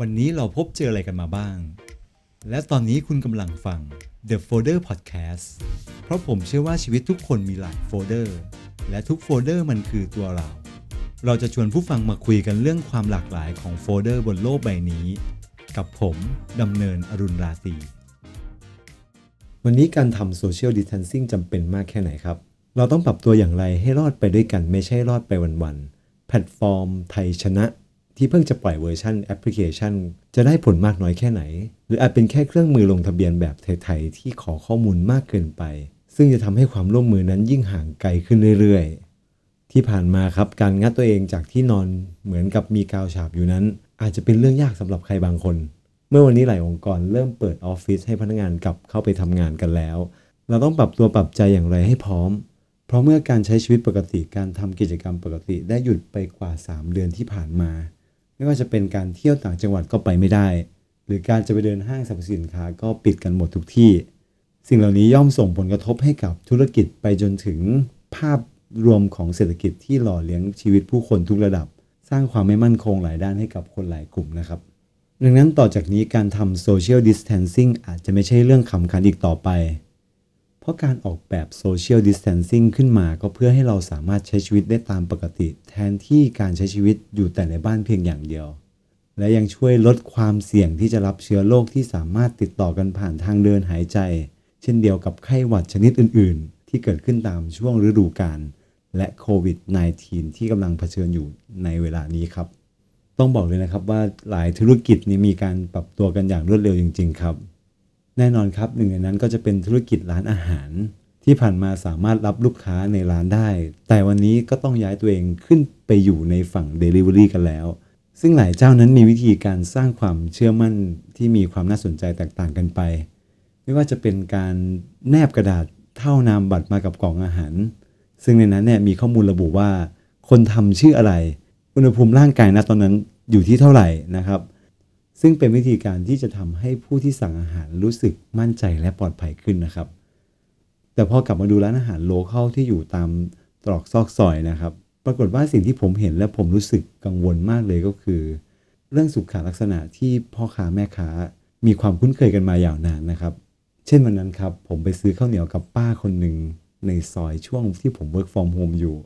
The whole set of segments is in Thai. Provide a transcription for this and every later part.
วันนี้เราพบเจออะไรกันมาบ้าง และตอนนี้คุณกำลังฟัง The Folder Podcast เพราะผมเชื่อว่าชีวิตทุกคนมีหลายโฟลเดอร์ และทุกโฟลเดอร์มันคือตัวเรา เราจะชวนผู้ฟังมาคุยกันเรื่องความหลากหลายของโฟลเดอร์บนโลกใบนี้ กับผมดำเนินอรุณราตรีวันนี้การทำโซเชียลดิส a ทนซิ่งจำเป็นมากแค่ไหนครับ เราต้องปรับตัวอย่างไรให้รอดไปด้วยกันไม่ใช่รอดไปวันๆแพลตฟอร์ม ไทยชนะ ที่เพิ่งจะปล่อยเวอร์ชันแอปพลิเคชัน จะได้ผลมากน้อยแค่ไหน หรืออาจเป็นแค่เครื่องมือลงทะเบียนแบบไทยๆที่ขอข้อมูลมากเกินไป ซึ่งจะทำให้ความร่วมมือนั้นยิ่งห่างไกลขึ้นเรื่อยๆ ที่ผ่านมาครับการงัดตัวเองจากที่นอนเหมือนกับมีกาวฉาบอยู่นั้น อาจจะเป็นเรื่องยากสำหรับใครบางคน เมื่อวันนี้หลายองค์กรเริ่มเปิดออฟฟิศให้พนักงานกลับเข้าไปทำงานกันแล้ว เราต้องปรับตัวปรับใจอย่างไรให้พร้อมเพราะเมื่อการใช้ชีวิตปกติการทำกิจกรรมปกติได้หยุดไปกว่า 3 เดือนที่ผ่านมา ไม่ว่าจะเป็นการเที่ยวต่างจังหวัดก็ไปไม่ได้ หรือการจะไปเดินห้างสรรพสินค้าก็ปิดกันหมดทุกที่ สิ่งเหล่านี้ย่อมส่งผลกระทบให้กับธุรกิจไปจนถึงภาพรวมของเศรษฐกิจที่หล่อเลี้ยงชีวิตผู้คนทุกระดับ สร้างความไม่มั่นคงหลายด้านให้กับคนหลายกลุ่มนะครับ ดังนั้นต่อจากนี้การทำ social distancing อาจจะไม่ใช่เรื่องขำขันอีกต่อไป เพราะการออกแบบ social distancing ขึ้นมาก็เพื่อให้เราสามารถใช้ชีวิตได้ตามปกติ แทนที่การใช้ชีวิตอยู่แต่ในบ้านเพียงอย่างเดียว และยังช่วยลดความเสี่ยงที่จะรับเชื้อโรคที่สามารถติดต่อกันผ่านทางเดินหายใจ เช่นเดียวกับไข้หวัดชนิดอื่น ๆ ที่เกิดขึ้นตามช่วงฤดูกาลและโควิด -19 ที่กำลังเผชิญอยู่ในเวลานี้ครับ ต้องบอกเลยนะครับว่าหลายธุรกิจนี้มีการปรับตัวกันอย่างรวดเร็วจริง ๆ ครับ แน่นอนครับหนึ่งในนั้นก็จะเป็นธุรกิจร้านอาหาร ที่ผ่านมาสามารถรับลูกค้าในร้านได้ แต่วันนี้ก็ต้องย้ายตัวเองขึ้นไปอยู่ในฝั่ง Delivery กันแล้ว ซึ่งหลายเจ้านั้นมีวิธีการสร้างความเชื่อมั่นที่มีความน่าสนใจแตกต่างกันไป ไม่ว่าจะเป็นการแนบกระดาษเท่านามบัตรมากับกล่องอาหาร ซึ่งในนั้นเนี่ยมีข้อมูลระบุว่า คนทำชื่ออะไร อุณหภูมิร่างกายณตอนนั้นอยู่ที่เท่าไหร่นะครับ ซึ่งเป็นวิธีการที่จะทำให้ผู้ที่สั่งอาหารรู้สึกมั่นใจและปลอดภัยขึ้นนะครับ แต่พอกลับมาดูร้านอาหารโลเคอลที่อยู่ตามตรอกซอกซอยนะครับ ปรากฏว่าสิ่งที่ผมเห็นและผมรู้สึกกังวลมากเลยก็คือ เรื่องสุขลักษณะที่พ่อค้าแม่ค้ามีความคุ้นเคยกันมาอย่างนานนะครับ เช่นวันนั้นครับ ผมไปซื้อข้าวเหนียวกับป้าคนหนึ่งในซอยช่วงที่ผม work from home อยู่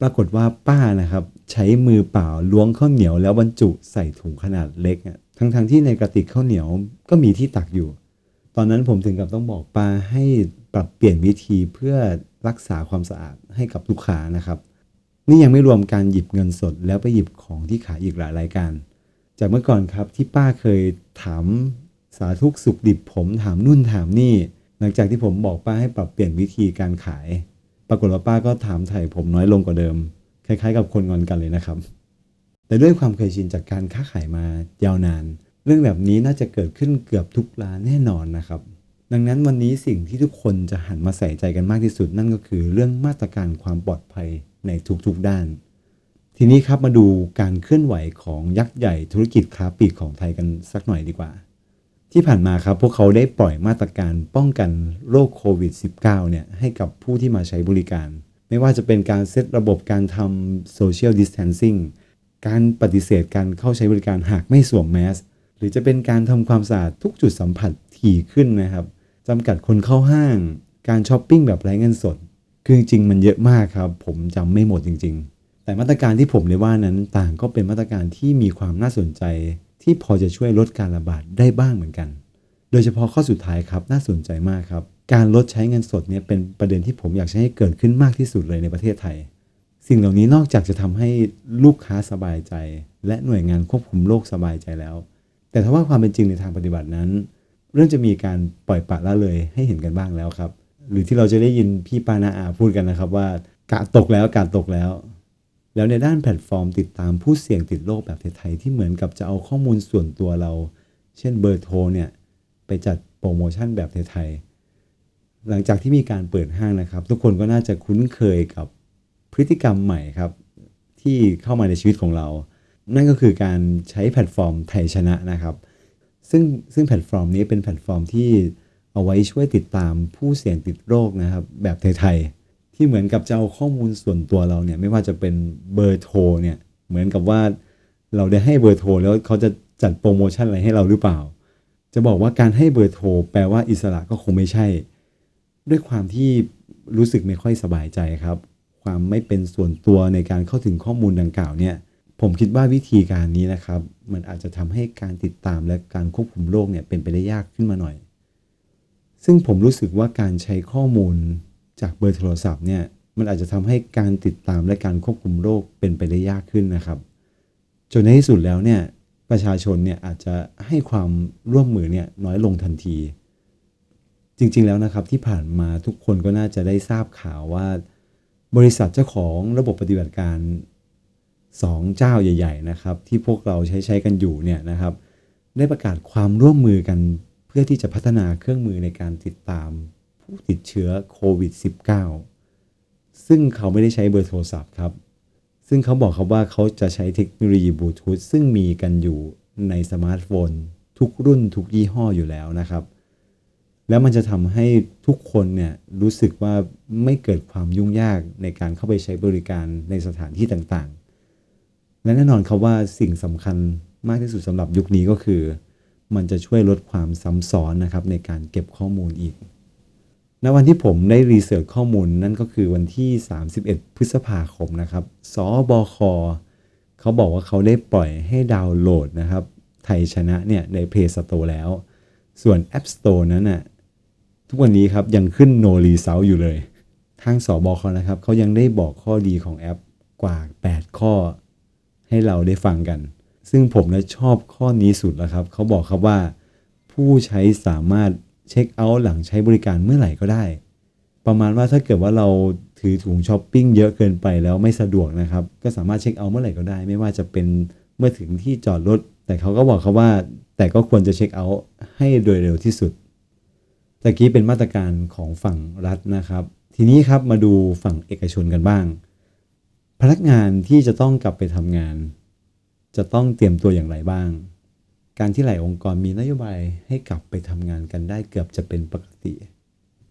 ปรากฏว่าป้านะครับ ใช้มือเปล่าล้วงข้าวเหนียวแล้วบรรจุใส่ถุงขนาดเล็ก ทั้งๆทที่ในกระติกข้าวเหนียวก็มีที่ตักอยู่ ตอนนั้นผมถึงกับต้องบอกป้าให้ปรับเปลี่ยนวิธีเพื่อรักษาความสะอาดให้กับลูกค้านะครับ นี่ยังไม่รวมการหยิบเงินสด แล้วไปหยิบของที่ขายอีกหลายรายการ จากเมื่อก่อนครับที่ป้าเคยถามสาธุกสุขดิบผมถามนู่นถามนี่ หลังจากที่ผมบอกป้าให้ปรับเปลี่ยนวิธีการขาย ปรากฏว่าป้าก็ถามไถ่ผมน้อยลงกว่าเดิม คล้ายๆ กับคนงอนกันเลยนะครับ แต่ด้วยความเคยชินจากการค้าขายมายาวนาน เรื่องแบบนี้น่าจะเกิดขึ้นเกือบทุกร้านแน่นอนนะครับ ดังนั้นวันนี้สิ่งที่ทุกคนจะหันมาใส่ใจกันมากที่สุด นั่นก็คือเรื่องมาตรการความปลอดภัยในทุกๆด้าน ทีนี้ครับมาดูการเคลื่อนไหวของยักษ์ใหญ่ธุรกิจค้าปลีกของไทยกันสักหน่อยดีกว่า ที่ผ่านมาครับพวกเขาได้ปล่อยมาตรการป้องกันโรคโควิด -19 เนี่ยให้กับผู้ที่มาใช้บริการ ไม่ว่าจะเป็นการเซตระบบการทำโซเชียลดิส a ทนซิ่ง การปฏิเสธการเข้าใช้บริการหากไม่สวมแมสหรือจะเป็นการทำความสะอาดทุกจุดสัมผัสถี่ขึ้นนะครับจำกัดคนเข้าห้าง การช้อปปิ้งแบบไร้เงินสด คือจริงๆมันเยอะมากครับ ผมจำไม่หมดจริง ๆ แต่มาตรการที่ผมได้ว่านั้นต่างก็เป็นมาตรการที่มีความน่าสนใจ ที่พอจะช่วยลดการระบาดได้บ้างเหมือนกัน โดยเฉพาะข้อสุดท้ายครับน่าสนใจมากครับ การลดใช้เงินสดเนี่ยเป็นประเด็นที่ผมอยากให้เกิดขึ้นมากที่สุดเลยในประเทศไทย สิ่งเหล่านี้นอกจากจะทำให้ลูกค้าสบายใจ และหน่วยงานควบคุมโรคสบายใจแล้ว แต่ถ้าว่าความเป็นจริงในทางปฏิบัตินั้น เริ่มจะมีการปล่อยปละละเลยให้เห็นกันบ้างแล้วครับ หรือที่เราจะได้ยินพี่ป้าน้าอาพูดกันนะครับว่าการ์ดตกแล้วการ์ดตกแล้ว แล้วในด้านแพลตฟอร์มติดตามผู้เสี่ยงติดโรคแบบไทยๆที่เหมือนกับจะเอาข้อมูลส่วนตัวเรา เช่นเบอร์โทรเนี่ยไปจัดโปรโมชั่นแบบไทยๆหลังจากที่มีการเปิดห้างนะครับ ทุกคนก็น่าจะคุ้นเคยกับ พฤติกรรมใหม่ครับ ที่เข้ามาในชีวิตของเรา นั่นก็คือการใช้แพลตฟอร์มไทยชนะนะครับ ซึ่งซึ่งแพลตฟอร์มนี้เป็นแพลตฟอร์มที่เอาไว้ช่วยติดตามผู้เสี่ยงติดโรคนะครับ แบบไทยๆที่เหมือนกับจะเอาข้อมูลส่วนตัวเราเนี่ยไม่ว่าจะเป็นเบอร์โทรเนี่ยเหมือนกับว่าเราได้ให้เบอร์โทรแล้วเขาจะจัดโปรโมชั่นอะไรให้เราหรือเปล่า จะบอกว่าการให้เบอร์โทรแปลว่าอิสระก็คงไม่ใช่ ด้วยความที่รู้สึกไม่ค่อยสบายใจครับ ความไม่เป็นส่วนตัวในการเข้าถึงข้อมูลดังกล่าวเนี่ยผมคิดว่าวิธีการนี้นะครับ มันอาจจะทำให้การติดตามและการควบคุมโรคเนี่ยเป็นไปได้ยากขึ้นมาหน่อย ซึ่งผมรู้สึกว่าการใช้ข้อมูลจากเบอร์โทรศัพท์เนี่ยมันอาจจะทำให้การติดตามและการควบคุมโรคเป็นไปได้ยากขึ้นนะครับ จนในที่สุดแล้วเนี่ยประชาชนเนี่ยอาจจะให้ความร่วมมือเนี่ยน้อยลงทันที จริงๆแล้วนะครับที่ผ่านมาทุกคนก็น่าจะได้ทราบข่าวว่า บริษัทเจ้าของระบบปฏิบัติการสองเจ้าใหญ่ ๆ นะครับ ที่พวกเราใช้ใช้กันอยู่เนี่ยนะครับ ได้ประกาศความร่วมมือกันเพื่อที่จะพัฒนาเครื่องมือในการติดตามผู้ติดเชื้อโควิด -19 ซึ่งเขาไม่ได้ใช้เบอร์โทรศัพท์ครับ ซึ่งเขาบอกครับว่าเขาจะใช้เทคโนโลยีบลูทูธซึ่งมีกันอยู่ในสมาร์ทโฟน ทุกรุ่นทุกยี่ห้ออยู่แล้วนะครับ แล้วมันจะทำให้ทุกคนเนี่ยรู้สึกว่าไม่เกิดความยุ่งยากในการเข้าไปใช้บริการในสถานที่ต่างๆ และแน่นอนครับว่าสิ่งสำคัญมากที่สุดสำหรับยุคนี้ก็คือ มันจะช่วยลดความซ้ำซ้อนนะครับในการเก็บข้อมูลอีกณวันที่ผมได้รีเสิร์ชข้อมูลนั่นก็คือวันที่ 31 พฤษภาคมนะครับสบคเขาบอกว่าเขาได้ปล่อยให้ดาวน์โหลดนะครับ ไทยชนะเนี่ยใน Play Store แล้ว ส่วน App Store นั้นน่ะ ทุกวันนี้ครับยังขึ้น no result อยู่เลย ทางสบคนะครับเขายังได้บอกข้อดีของแอปกว่า 8 ข้อ ให้เราได้ฟังกัน ซึ่งผมนะชอบข้อนี้สุดแล้วครับเขาบอกครับว่า ผู้ใช้สามารถเช็คเอาท์หลังใช้บริการเมื่อไหร่ก็ได้ ประมาณว่าถ้าเกิดว่าเราถือถุงช้อปปิ้งเยอะเกินไปแล้วไม่สะดวกนะครับ ก็สามารถเช็คเอาท์เมื่อไหร่ก็ได้ ไม่ว่าจะเป็นเมื่อถึงที่จอดรถ แต่เขาก็บอกครับว่า แต่ก็ควรจะเช็คเอาท์ให้โดยเร็วที่สุด ตะกี้เป็นมาตรการของฝั่งรัฐนะครับ ทีนี้ครับมาดูฝั่งเอกชนกันบ้าง พนักงานที่จะต้องกลับไปทำงาน จะต้องเตรียมตัวอย่างไรบ้าง การที่หลายองค์กรมีนโยบายให้กลับไปทำงานกันได้เกือบจะเป็นปกติ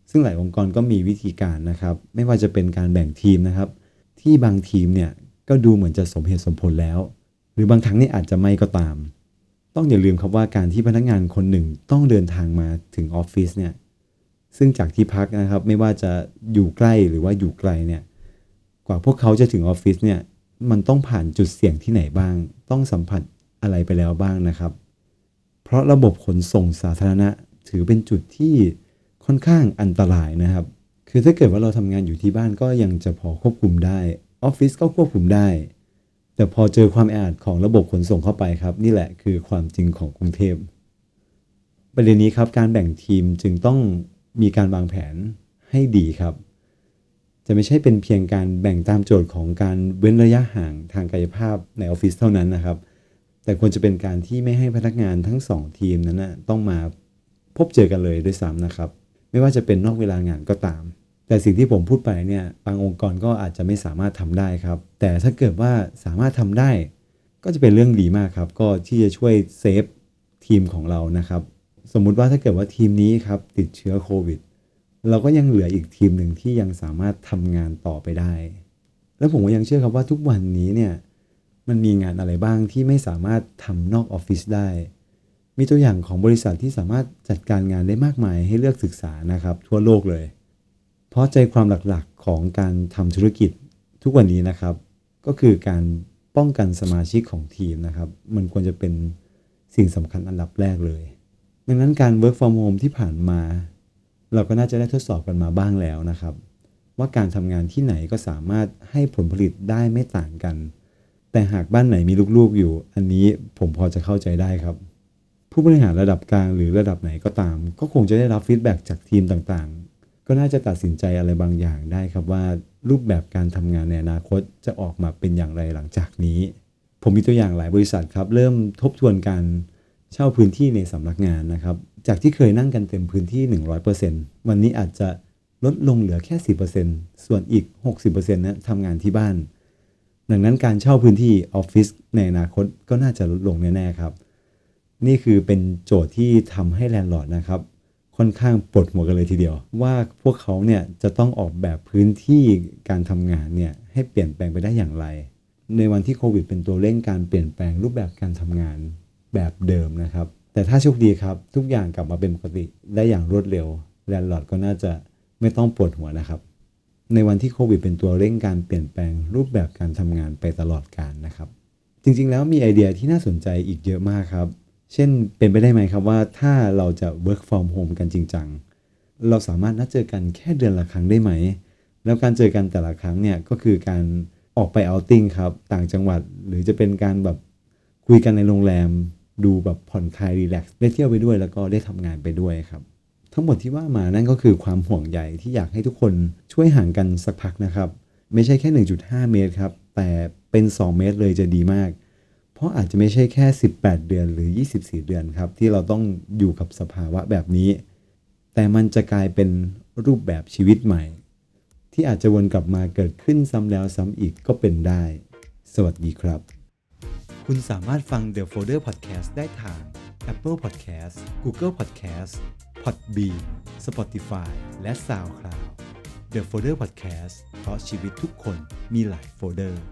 ซึ่งหลายองค์กรก็มีวิธีการนะครับ ไม่ว่าจะเป็นการแบ่งทีมนะครับ ที่บางทีมเนี่ยก็ดูเหมือนจะสมเหตุสมผลแล้ว หรือบางครั้งนี่อาจจะไม่ก็ตาม ต้องอย่าลืมครับว่าการที่พนักงานคนหนึ่งต้องเดินทางมาถึงออฟฟิศเนี่ย ซึ่งจากที่พักนะครับ ไม่ว่าจะอยู่ใกล้หรือว่าอยู่ไกลเนี่ยกว่าพวกเขาจะถึงออฟฟิศเนี่ยมันต้องผ่านจุดเสี่ยงที่ไหนบ้าง ต้องสัมผัสอะไรไปแล้วบ้างนะครับ เพราะระบบขนส่งสาธารณะถือเป็นจุดที่ค่อนข้างอันตรายนะครับ คือถ้าเกิดว่าเราทำงานอยู่ที่บ้านก็ยังจะพอควบคุมได้ ออฟฟิศก็ควบคุมได้ แต่พอเจอความแออัดของระบบขนส่งเข้าไปครับ นี่แหละคือความจริงของกรุงเทพประเด็นนี้ครับการแบ่งทีมจึงต้อง มีการวางแผนให้ดีครับ จะไม่ใช่เป็นเพียงการแบ่งตามโจทย์ของการเว้นระยะห่างทางกายภาพในออฟฟิศเท่านั้นนะครับ แต่ควรจะเป็นการที่ไม่ให้พนักงานทั้งสองทีมนั้นนะต้องมาพบเจอกันเลยด้วยซ้ำนะครับ ไม่ว่าจะเป็นนอกเวลางานก็ตาม แต่สิ่งที่ผมพูดไปเนี่ยบางองค์กรก็อาจจะไม่สามารถทำได้ครับ แต่ถ้าเกิดว่าสามารถทำได้ ก็จะเป็นเรื่องดีมากครับ ก็ที่จะช่วยเซฟทีมของเรานะครับ สมมุติว่าถ้าเกิดว่าทีมนี้ครับติดเชื้อโควิด เราก็ยังเหลืออีกทีมหนึ่งที่ยังสามารถทำงานต่อไปได้ แล้วผมก็ยังเชื่อครับว่าทุกวันนี้เนี่ยมันมีงานอะไรบ้างที่ไม่สามารถทำนอกออฟฟิศได้ มีตัวอย่างของบริษัทที่สามารถจัดการงานได้มากมายให้เลือกศึกษานะครับ ทั่วโลกเลย เพราะใจความหลักๆของการทำธุรกิจทุกวันนี้นะครับ ก็คือการป้องกันสมาชิกของทีมนะครับ มันควรจะเป็นสิ่งสำคัญอันดับแรกเลย ดังนั้นการ work from home ที่ผ่านมา เราก็น่าจะได้ทดสอบกันมาบ้างแล้วนะครับ ว่าการทำงานที่ไหนก็สามารถให้ผลผลิตได้ไม่ต่างกัน แต่หากบ้านไหนมีลูกๆอยู่ อันนี้ผมพอจะเข้าใจได้ครับ ผู้บริหารระดับกลางหรือระดับไหนก็ตาม ก็คงจะได้รับฟีดแบ็จากทีมต่างๆ ก็น่าจะตัดสินใจอะไรบางอย่างได้ครับว่า รูปแบบการทำงานในอนาคตจะออกมาเป็นอย่างไรหลังจากนี้ ผมมีตัวอย่างหลายบริษัทครับ เริ่มทบทวนการ เช่าพื้นที่ในสำนักงานนะครับ จากที่เคยนั่งกันเต็มพื้นที่ 100%วันนี้อาจจะลดลงเหลือแค่ 10%ส่วนอีก 60%นะทำงานที่บ้าน ดังนั้นการเช่าพื้นที่ออฟฟิศในอนาคตก็น่าจะลดลงแน่ ๆ ครับ นี่คือเป็นโจทย์ที่ทำให้ landlord นะครับ ค่อนข้างปวดหัวกันเลยทีเดียว ว่าพวกเขาเนี่ยจะต้องออกแบบพื้นที่การทำงานเนี่ยให้เปลี่ยนแปลงไปได้อย่างไร ในวันที่โควิดเป็นตัวเร่งการเปลี่ยนแปลงรูปแบบการทำงาน แบบเดิมนะครับ แต่ถ้าโชคดีครับ ทุกอย่างกลับมาเป็นปกติได้อย่างรวดเร็ว landlord ก็น่าจะไม่ต้องปวดหัวนะครับ ในวันที่โควิดเป็นตัวเร่งการเปลี่ยนแปลงรูปแบบการทำงานไปตลอดกาลนะครับ จริง ๆ แล้วมีไอเดียที่น่าสนใจอีกเยอะมากครับ เช่นเป็นไปได้ไหมครับว่าถ้าเราจะ work from home กันจริงจังเราสามารถนัดเจอกันแค่เดือนละครั้งได้ไหม แล้วการเจอกันแต่ละครั้งเนี่ยก็คือการออกไปเอาติ้งครับ ต่างจังหวัดหรือจะเป็นการแบบคุยกันในโรงแรม ดูแบบผ่อนคลายรีแลกซ์ได้เที่ยวไปด้วยแล้วก็ได้ทำงานไปด้วยครับทั้งหมดที่ว่ามานั่นก็คือความห่วงใยที่อยากให้ทุกคนช่วยห่างกันสักพักนะครับ ไม่ใช่แค่ 1.5 เมตรครับ แต่เป็น 2 เมตรเลยจะดีมาก เพราะอาจจะไม่ใช่แค่ 18 เดือนหรือ 24 เดือนครับ ที่เราต้องอยู่กับสภาวะแบบนี้ แต่มันจะกลายเป็นรูปแบบชีวิตใหม่ ที่อาจจะวนกลับมาเกิดขึ้นซ้ำแล้วซ้ำอีกก็เป็นได้ สวัสดีครับ คุณสามารถฟัง The Folder Podcast ได้ทาง Apple Podcast Google Podcast Podbean Spotify และ SoundCloud The Folder Podcast เพราะชีวิตทุกคนมีหลายโฟลเดอร์